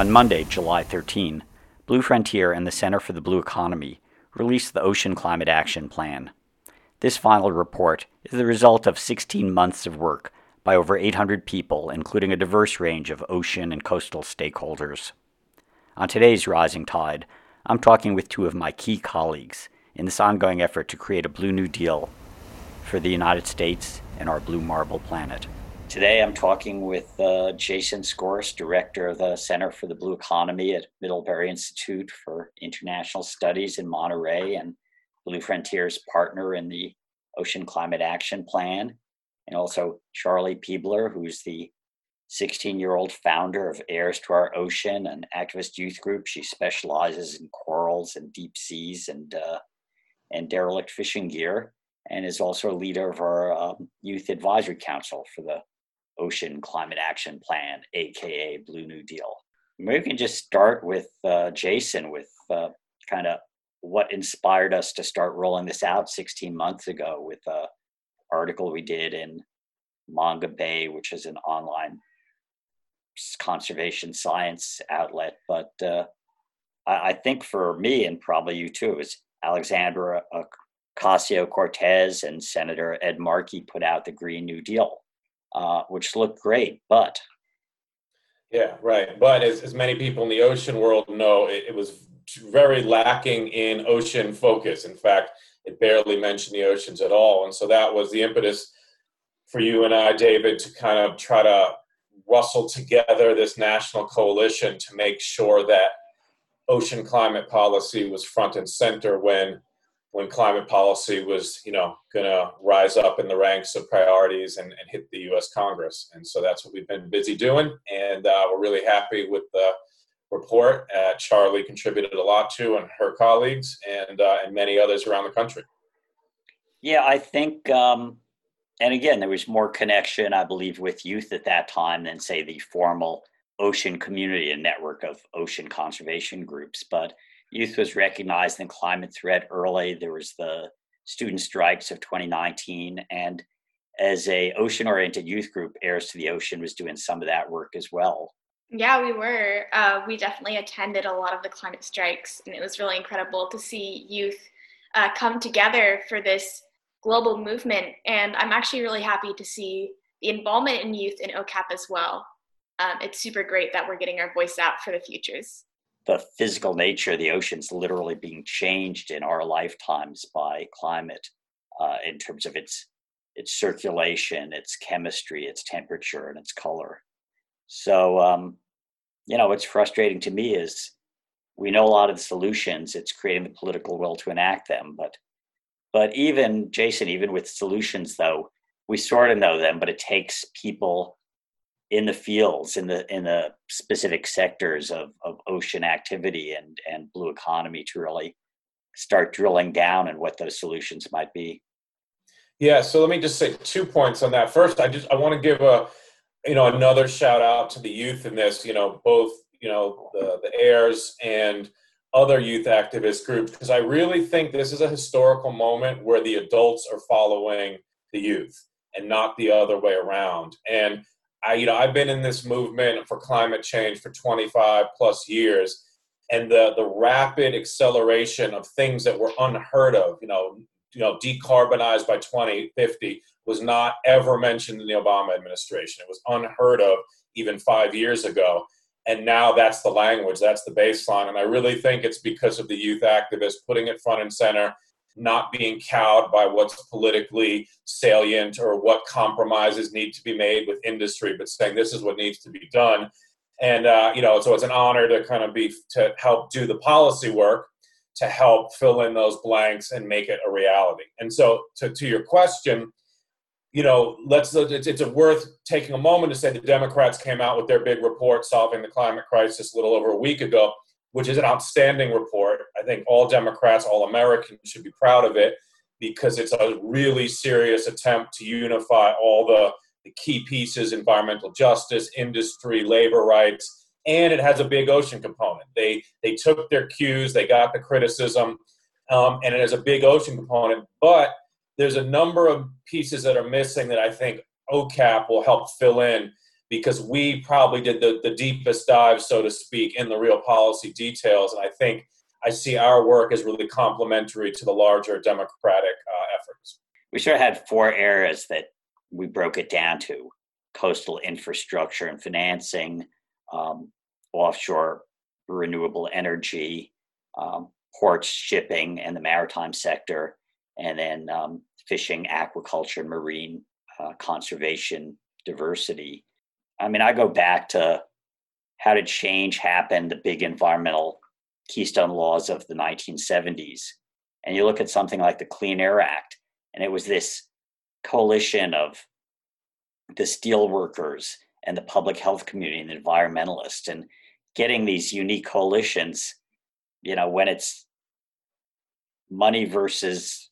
On Monday, July 13, Blue Frontier and the Center for the Blue Economy released the Ocean Climate Action Plan. This final report is the result of 16 months of work by over 800 people, including a diverse range of ocean and coastal stakeholders. On today's Rising Tide, I'm talking with two of my key colleagues in this ongoing effort to create a Blue New Deal for the United States and our blue marble planet. Today I'm talking with uh, Jason Scorse, Director of the Center for the Blue Economy at Middlebury Institute for International Studies in Monterey and Blue Frontier's partner in the Ocean Climate Action Plan, and also Charlie Peebler, who's the 16 year old founder of Heirs to Our Ocean, an activist youth group. She specializes in corals and deep seas and, uh, and derelict fishing gear, and is also a leader of our um, Youth Advisory Council for the Ocean Climate Action Plan, aka Blue New Deal. Maybe we can just start with uh, Jason with uh, kind of what inspired us to start rolling this out 16 months ago with a article we did in Mongabay, which is an online conservation science outlet. But uh, I, I, think for me and probably you too, is Alexandra Ocasio Cortez and Senator Ed Markey put out the Green New Deal, uh, which looked great, but yeah, right. But as, as many people in the ocean world know, it, it was very lacking in ocean focus. In fact, it barely mentioned the oceans at all. And so that was the impetus for you and I, David, to kind of try to rustle together this national coalition to make sure that ocean climate policy was front and center when when climate policy was you know going to rise up in the ranks of priorities and, and, hit the us congress. And so that's what we've been busy doing. And uh, we're really happy with the report uh, charlie contributed a lot to and her colleagues and uh, and many others around the country. Yeah i think um, and again, there was more connection, I believe, with youth at that time than, say, the formal ocean community and network of ocean conservation groups. But youth was recognized in climate threat early. There was the student strikes of 2019, and as a ocean-oriented youth group, Heirs to the Ocean was doing some of that work as well. Yeah, we were. Uh, we definitely attended a lot of the climate strikes, and it was really incredible to see youth uh, come together for this global movement. And I'm actually really happy to see the involvement in youth in OCAP as well. Um, it's super great that we're getting our voice out for the futures. The physical nature of the oceans literally being changed in our lifetimes by climate uh, in terms of its its circulation, its chemistry, its temperature, and its color. So, um, you know, what's frustrating to me is we know a lot of the solutions. It's creating the political will to enact them, but but even Jason, even with solutions though, we sort of know them, but it takes people in the fields, in the in the specific sectors of, of ocean activity and, and blue economy to really start drilling down and what those solutions might be. Yeah, so let me just say two points on that. First, I just I want to give a you know another shout out to the youth in this, you know, both you know the the heirs and other youth activist groups because I really think this is a historical moment where the adults are following the youth and not the other way around. And I, you know, I've been in this movement for climate change for 25 plus years, and the the rapid acceleration of things that were unheard of, you know, you know, decarbonized by 2050 was not ever mentioned in the Obama administration. It was unheard of even five years ago and now that's the language that's the baseline and i really think it's because of the youth activists putting it front and center not being cowed by what's politically salient or what compromises need to be made with industry but saying this is what needs to be done. And uh, you know so it's an honor to kind of be to help do the policy work to help fill in those blanks and make it a reality. And so to, to your question you know, let's it's, it's worth taking a moment to say the Democrats came out with their big report solving the climate crisis a little over a week ago, which is an outstanding report. I think all Democrats, all Americans should be proud of it because it's a really serious attempt to unify all the, the key pieces environmental justice, industry, labor rights, and it has a big ocean component. They they took their cues, they got the criticism, um, and it has a big ocean component, but there's a number of pieces that are missing that I think OCAP will help fill in because we probably did the, the deepest dive, so to speak, in the real policy details. And I think I see our work as really complementary to the larger democratic uh, efforts. We sort of had four areas that we broke it down to coastal infrastructure and financing, um, offshore renewable energy, um, ports, shipping, and the maritime sector, and then um, fishing, aquaculture, marine uh, conservation, diversity. I mean, I go back to how did change happen, the big environmental keystone laws of the 1970s. And you look at something like the Clean Air Act, and it was this coalition of the steel workers and the public health community and the environmentalists and getting these unique coalitions you know when it's money versus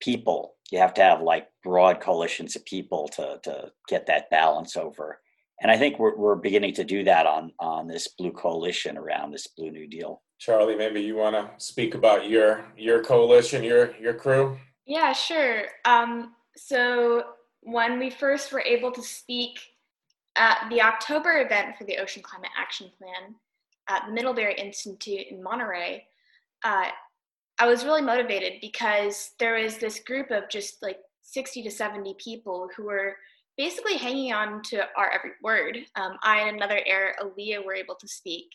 people you have to have like broad coalitions of people to to get that balance over. And i think we're, we're beginning to do that on on this blue coalition around this blue new deal. Charlie maybe you want to speak about your your coalition your your crew? Yeah sure. Um so when we first were able to speak at the October event for the Ocean Climate Action Plan at the Middlebury Institute in Monterey, uh, I was really motivated because there was this group of just like 60 to 70 people who were basically hanging on to our every word. Um, I and another heir, Aaliyah, were able to speak.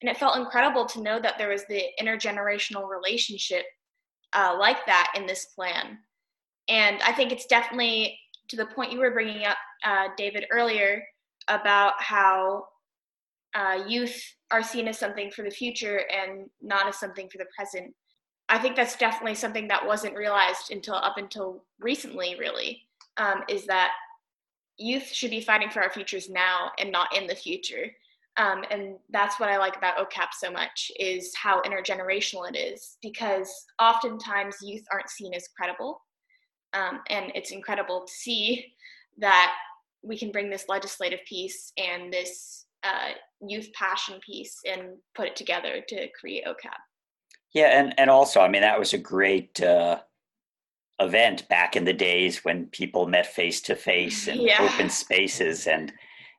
And it felt incredible to know that there was the intergenerational relationship uh, like that in this plan. And I think it's definitely to the point you were bringing up, uh, David, earlier about how uh, youth are seen as something for the future and not as something for the present. I think that's definitely something that wasn't realized until up until recently, really, um, is that youth should be fighting for our futures now and not in the future. Um, and that's what I like about OCAP so much is how intergenerational it is because oftentimes youth aren't seen as credible um, and it's incredible to see that we can bring this legislative piece and this uh, youth passion piece and put it together to create OCAP. Yeah, and, and also, I mean, that was a great uh, event back in the days when people met face to face in yeah. open spaces and,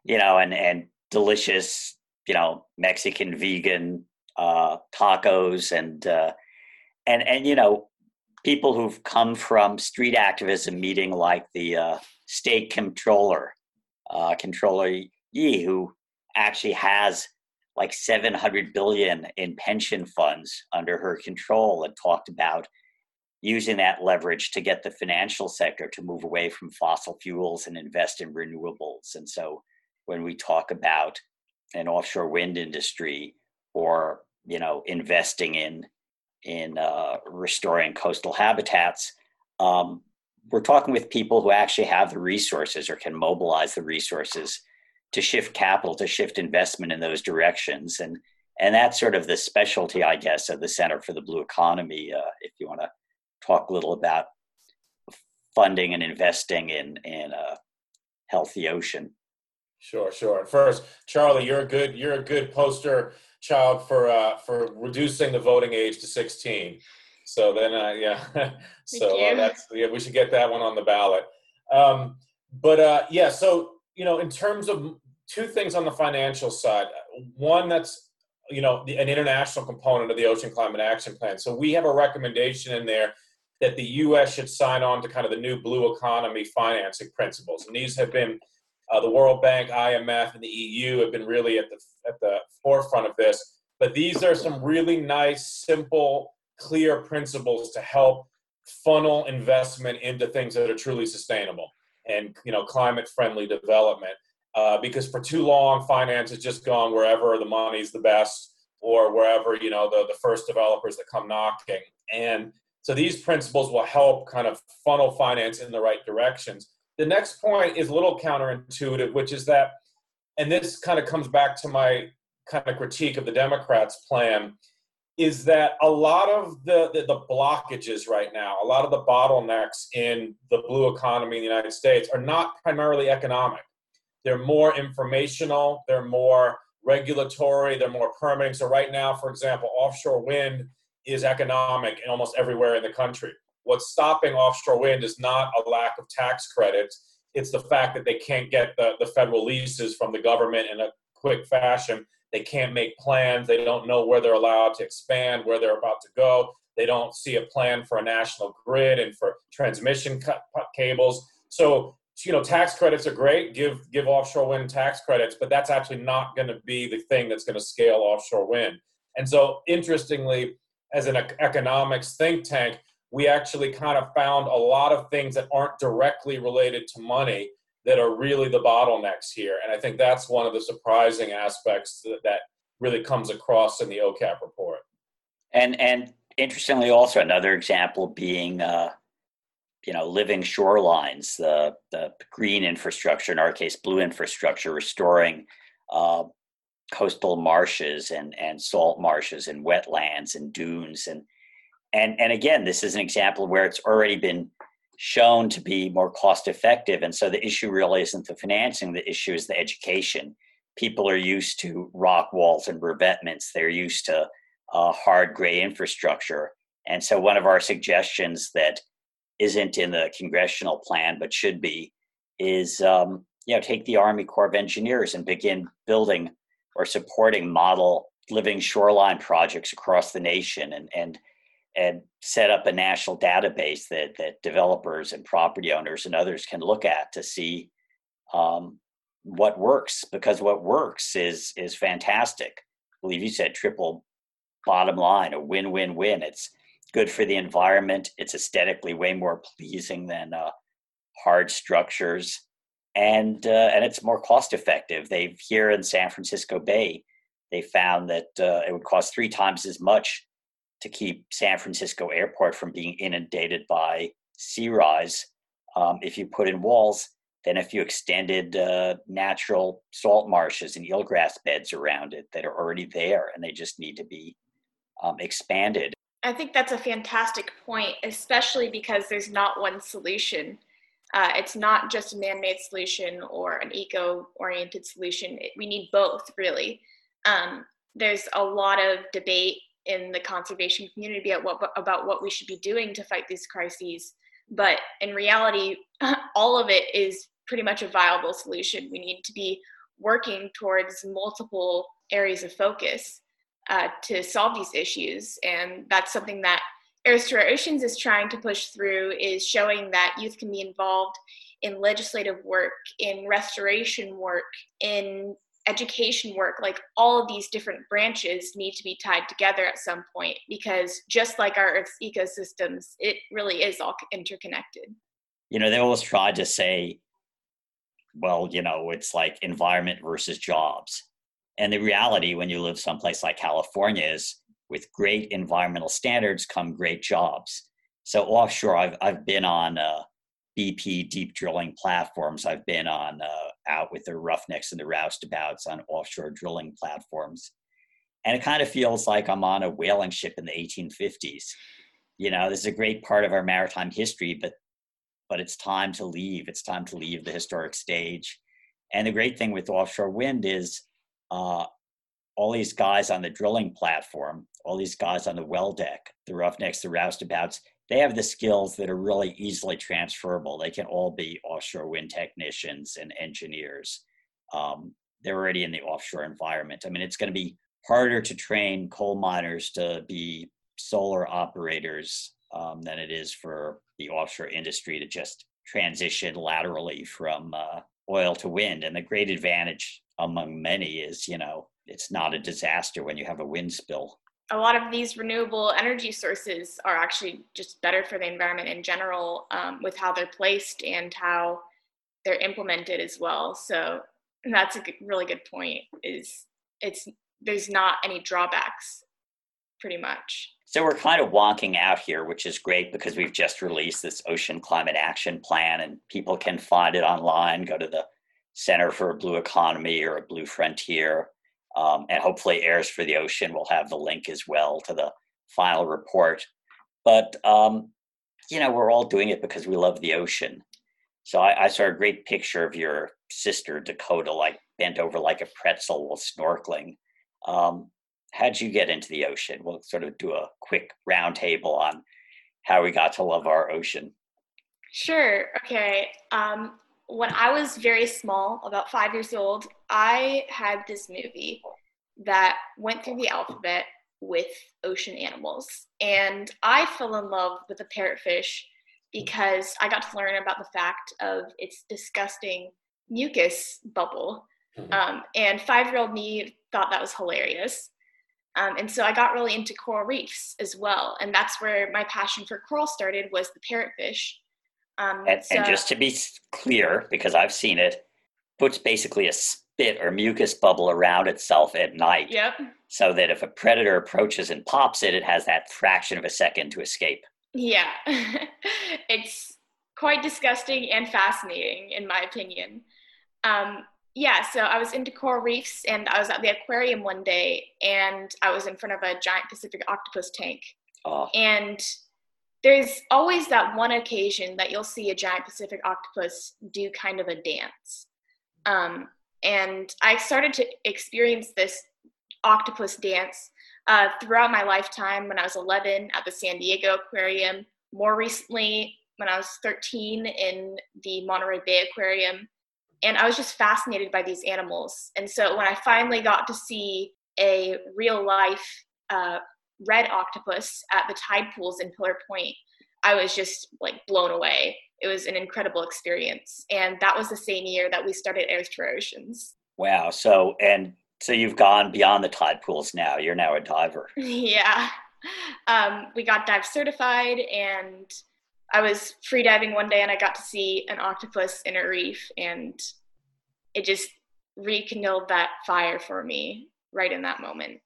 you know, and, and delicious, you know, Mexican vegan uh, tacos and, uh, and, and, you know, people who've come from street activism meeting like the uh, state controller, uh, Controller Yee, who actually has like 700 billion in pension funds under her control and talked about using that leverage to get the financial sector to move away from fossil fuels and invest in renewables. And so when we talk about an offshore wind industry or you know investing in in uh, restoring coastal habitats, um, we're talking with people who actually have the resources or can mobilize the resources to shift capital, to shift investment in those directions, and and that's sort of the specialty, I guess, of the Center for the Blue Economy. Uh, if you want to talk a little about funding and investing in in a healthy ocean. Sure, sure. First, Charlie, you're a good you're a good poster child for uh, for reducing the voting age to 16. So then, uh, yeah, so uh, that's yeah, we should get that one on the ballot. Um, but uh, yeah, so you know, in terms of two things on the financial side, one that's you know the, an international component of the Ocean Climate Action Plan. So we have a recommendation in there that the U.S. should sign on to kind of the new blue economy financing principles, and these have been uh, the World Bank, IMF, and the EU have been really at the at the forefront of this. But these are some really nice, simple, clear principles to help funnel investment into things that are truly sustainable and you know climate friendly development. Uh, because for too long, finance has just gone wherever the money's the best or wherever you know the, the first developers that come knocking. And so these principles will help kind of funnel finance in the right directions the next point is a little counterintuitive, which is that, and this kind of comes back to my kind of critique of the Democrats' plan, is that a lot of the, the, the blockages right now, a lot of the bottlenecks in the blue economy in the United States are not primarily economic. They're more informational, they're more regulatory, they're more permitting. So, right now, for example, offshore wind is economic in almost everywhere in the country. What's stopping offshore wind is not a lack of tax credits, It's the fact that they can't get the, the federal leases from the government in a quick fashion. They can't make plans. They don't know where they're allowed to expand, where they're about to go. They don't see a plan for a national grid and for transmission cut, cables. So, you know, tax credits are great. Give give offshore wind tax credits, but that's actually not going to be the thing that's going to scale offshore wind. And so, interestingly, as an economics think tank, we actually kind of found a lot of things that aren't directly related to money that are really the bottlenecks here. And I think that's one of the surprising aspects that, that really comes across in the OCAP report. And and interestingly, also another example being, uh, you know, living shorelines, the the green infrastructure, in our case, blue infrastructure, restoring uh, coastal marshes and and salt marshes and wetlands and dunes and and and again, this is an example where it's already been shown to be more cost effective. And so the issue really isn't the financing, the issue is the education. People are used to rock walls and revetments, they're used to uh, hard gray infrastructure. And so one of our suggestions that isn't in the congressional plan but should be is um, you know take the Army Corps of Engineers and begin building or supporting model living shoreline projects across the nation and and and set up a national database that that developers and property owners and others can look at to see um, what works because what works is is fantastic. I believe you said triple bottom line, a win-win-win. It's good for the environment. It's aesthetically way more pleasing than uh, hard structures, and uh, and it's more cost effective. They've here in San Francisco Bay, they found that uh, it would cost three times as much to keep San Francisco Airport from being inundated by sea rise um, if you put in walls than if you extended uh, natural salt marshes and eelgrass beds around it that are already there and they just need to be um, expanded. I think that's a fantastic point, especially because there's not one solution. Uh, it's not just a man made solution or an eco oriented solution. It, we need both, really. Um, there's a lot of debate in the conservation community what, about what we should be doing to fight these crises. But in reality, all of it is pretty much a viable solution. We need to be working towards multiple areas of focus uh, to solve these issues. And that's something that Heirs to Oceans is trying to push through is showing that youth can be involved in legislative work, in restoration work, in education work, like all of these different branches need to be tied together at some point because just like our Earth's ecosystems, it really is all interconnected. You know, they always try to say, well, you know, it's like environment versus jobs. And the reality when you live someplace like California is with great environmental standards come great jobs. So offshore, I've, I've been on uh, BP deep drilling platforms. I've been on uh, out with the roughnecks and the roustabouts on offshore drilling platforms. And it kind of feels like I'm on a whaling ship in the 1850s. You know, this is a great part of our maritime history, but but it's time to leave. It's time to leave the historic stage. And the great thing with offshore wind is uh, all these guys on the drilling platform, all these guys on the well deck, the roughnecks, the roustabouts, they have the skills that are really easily transferable. They can all be offshore wind technicians and engineers. Um, they're already in the offshore environment. I mean, it's going to be harder to train coal miners to be solar operators um, than it is for the offshore industry to just transition laterally from uh, oil to wind. And the great advantage among many is, you know, it's not a disaster when you have a wind spill a lot of these renewable energy sources are actually just better for the environment in general um, with how they're placed and how they're implemented as well. So that's a good, really good point is it's there's not any drawbacks pretty much. So we're kind of walking out here which is great because we've just released this ocean climate action plan and people can find it online. Go to the center for a blue economy or a blue frontier um, and hopefully Heirs for the ocean will have the link as well to the final report. But um, you know we're all doing it because we love the ocean. So I, I, saw a great picture of your sister dakota like bent over like a pretzel while snorkeling. Um, how'd you get into the ocean? We'll sort of do a quick roundtable on how we got to love our ocean. Sure. Okay. Um, when I was very small, about five years old, I had this movie that went through the alphabet with ocean animals. And I fell in love with the parrotfish because I got to learn about the fact of its disgusting mucus bubble. Mm-hmm. Um, and five year old me thought that was hilarious. Um, and so I got really into coral reefs as well. And that's where my passion for coral started was the parrotfish. Um, and, so, and just to be clear, because I've seen it, puts basically a spit or mucus bubble around itself at night. Yep. So that if a predator approaches and pops it, it has that fraction of a second to escape. Yeah. it's quite disgusting and fascinating, in my opinion. Um, yeah, so I was into coral reefs and I was at the aquarium one day and I was in front of a giant Pacific octopus tank. Oh. And there's always that one occasion that you'll see a giant Pacific octopus do kind of a dance. Um, and I started to experience this octopus dance uh, throughout my lifetime when I was 11 at the San Diego Aquarium, more recently when I was 13 in the Monterey Bay Aquarium. And I was just fascinated by these animals. And so when I finally got to see a real life uh, red octopus at the tide pools in Pillar Point, I was just like blown away. It was an incredible experience. And that was the same year that we started Heirs for Oceans. Wow. So, and so you've gone beyond the tide pools now. You're now a diver. yeah. Um, we got dive certified and I was free diving one day and I got to see an octopus in a reef and it just rekindled that fire for me right in that moment.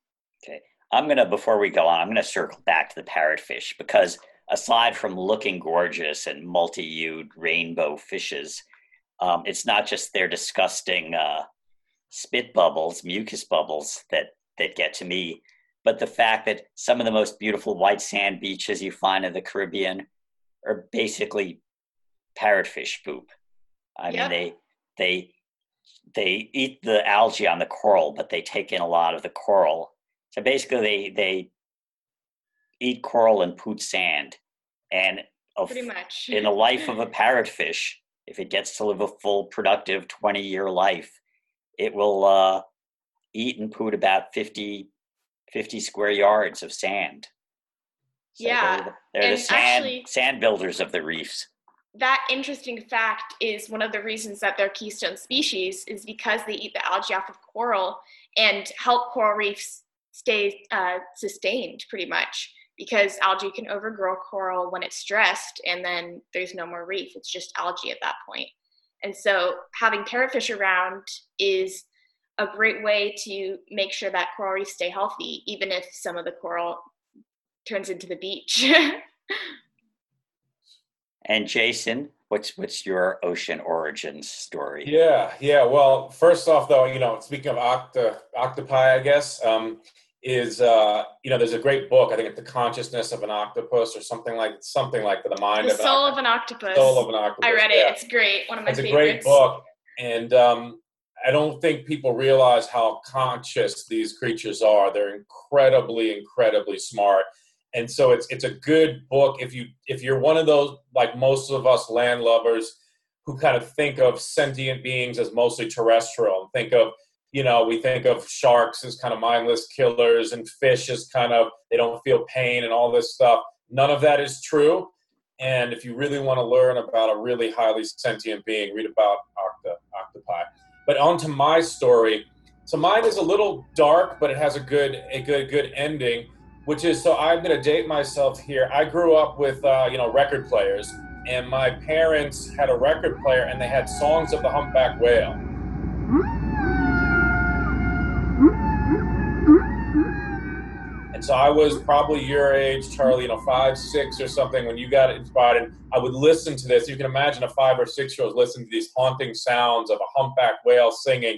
Okay. I'm going to, before we go on, I'm going to circle back to the parrotfish because aside from looking gorgeous and multi hued rainbow fishes, um, it's not just their disgusting uh, spit bubbles, mucus bubbles that, that get to me, but the fact that some of the most beautiful white sand beaches you find in the Caribbean are basically parrotfish poop. I yep. mean, they they they eat the algae on the coral, but they take in a lot of the coral. So basically, they they eat coral and poot sand. And pretty much in the life of a parrotfish, if it gets to live a full, productive twenty year life, it will uh, eat and poot about 50, 50 square yards of sand. So yeah, they're, they're the sand actually, sand builders of the reefs. That interesting fact is one of the reasons that they're keystone species is because they eat the algae off of coral and help coral reefs stay uh, sustained, pretty much. Because algae can overgrow coral when it's stressed, and then there's no more reef. It's just algae at that point. And so, having parrotfish around is a great way to make sure that coral reefs stay healthy, even if some of the coral turns into the beach. and Jason, what's what's your ocean origins story? Yeah, yeah. Well, first off, though, you know, speaking of octa, octopi, I guess, um, is uh, you know, there's a great book. I think it's the consciousness of an octopus or something like something like the mind the of soul an of an octopus. Soul of an octopus. I read it. Yeah. It's great. One of my it's favorites. A great book, and um, I don't think people realize how conscious these creatures are. They're incredibly, incredibly smart. And so it's it's a good book if you if you're one of those like most of us land lovers who kind of think of sentient beings as mostly terrestrial and think of you know we think of sharks as kind of mindless killers and fish as kind of they don't feel pain and all this stuff. None of that is true. And if you really want to learn about a really highly sentient being, read about octa, octopi. But on to my story. So mine is a little dark, but it has a good a good good ending, which is so I'm going to date myself here. I grew up with uh, you know record players, and my parents had a record player, and they had songs of the humpback whale. And so I was probably your age, Charlie, you know, five, six or something when you got inspired. And I would listen to this. You can imagine a five or six year old listening to these haunting sounds of a humpback whale singing.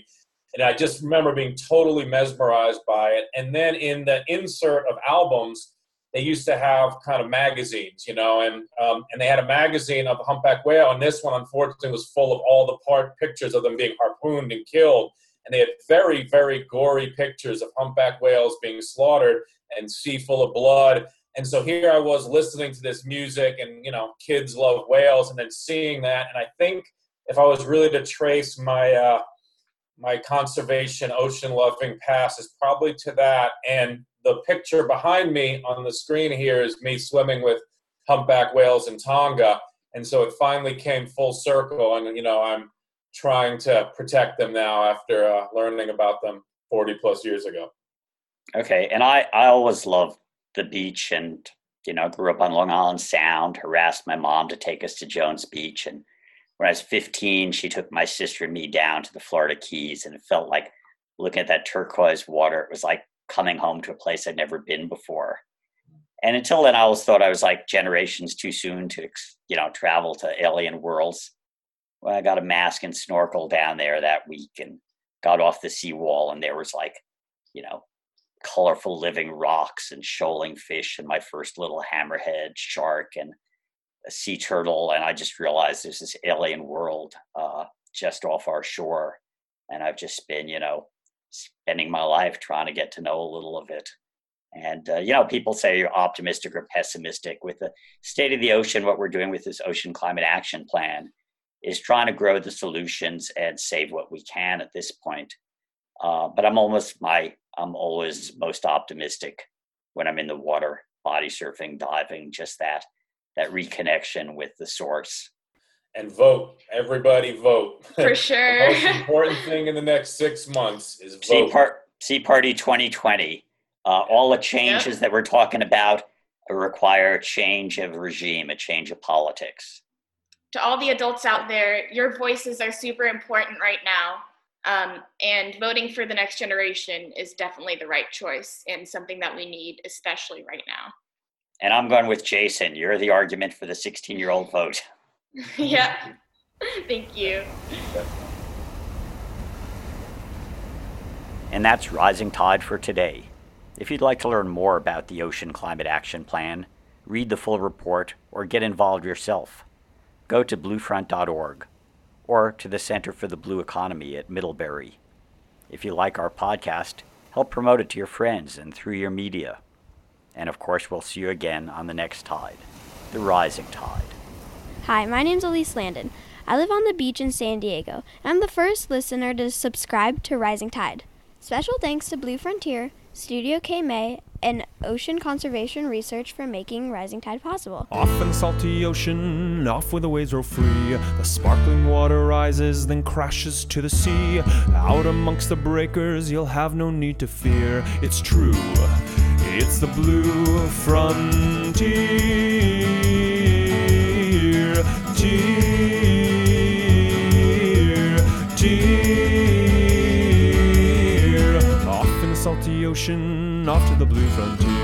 And I just remember being totally mesmerized by it. And then in the insert of albums, they used to have kind of magazines, you know, and um, and they had a magazine of the humpback whale, and this one unfortunately was full of all the part pictures of them being harpooned and killed, and they had very very gory pictures of humpback whales being slaughtered, and sea full of blood. And so here I was listening to this music, and you know, kids love whales, and then seeing that, and I think if I was really to trace my uh, my conservation ocean loving past, is probably to that. And the picture behind me on the screen here is me swimming with humpback whales in Tonga, and so it finally came full circle. And you know, I'm trying to protect them now after uh, learning about them 40 plus years ago. Okay, and I I always loved the beach and you know grew up on Long Island Sound. Harassed my mom to take us to Jones Beach, and when I was 15, she took my sister and me down to the Florida Keys, and it felt like looking at that turquoise water. It was like coming home to a place I'd never been before. And until then, I always thought I was like generations too soon to you know travel to alien worlds. Well, I got a mask and snorkel down there that week and got off the seawall, and there was like, you know, colorful living rocks and shoaling fish and my first little hammerhead shark and a sea turtle and i just realized there's this alien world uh, just off our shore. And i've just been you know spending my life trying to get to know a little of it. And uh, you know people say you're optimistic or pessimistic. With the state of the ocean what we're doing with this ocean climate action plan is trying to grow the solutions and save what we can at this point. Uh, but i'm almost my I'm always most optimistic when I'm in the water, body surfing, diving, just that that reconnection with the source. And vote. Everybody vote. For sure. the most important thing in the next six months is vote. Sea, par- sea Party 2020. Uh, all the changes yep. that we're talking about require a change of regime, a change of politics. To all the adults out there, your voices are super important right now. Um, and voting for the next generation is definitely the right choice and something that we need, especially right now. And I'm going with Jason. You're the argument for the 16 year old vote. yeah. Thank you. And that's Rising Tide for today. If you'd like to learn more about the Ocean Climate Action Plan, read the full report, or get involved yourself, go to bluefront.org or to the Center for the Blue Economy at Middlebury. If you like our podcast, help promote it to your friends and through your media. And of course, we'll see you again on the next tide, the rising tide. Hi, my name's Elise Landon. I live on the beach in San Diego, and I'm the first listener to subscribe to Rising Tide. Special thanks to Blue Frontier, Studio K May, and ocean conservation research for making Rising Tide possible. Off in the salty ocean, off where the waves roll free. The sparkling water rises, then crashes to the sea. Out amongst the breakers, you'll have no need to fear. It's true, it's the blue frontier. Dear, ocean off to the blue frontier.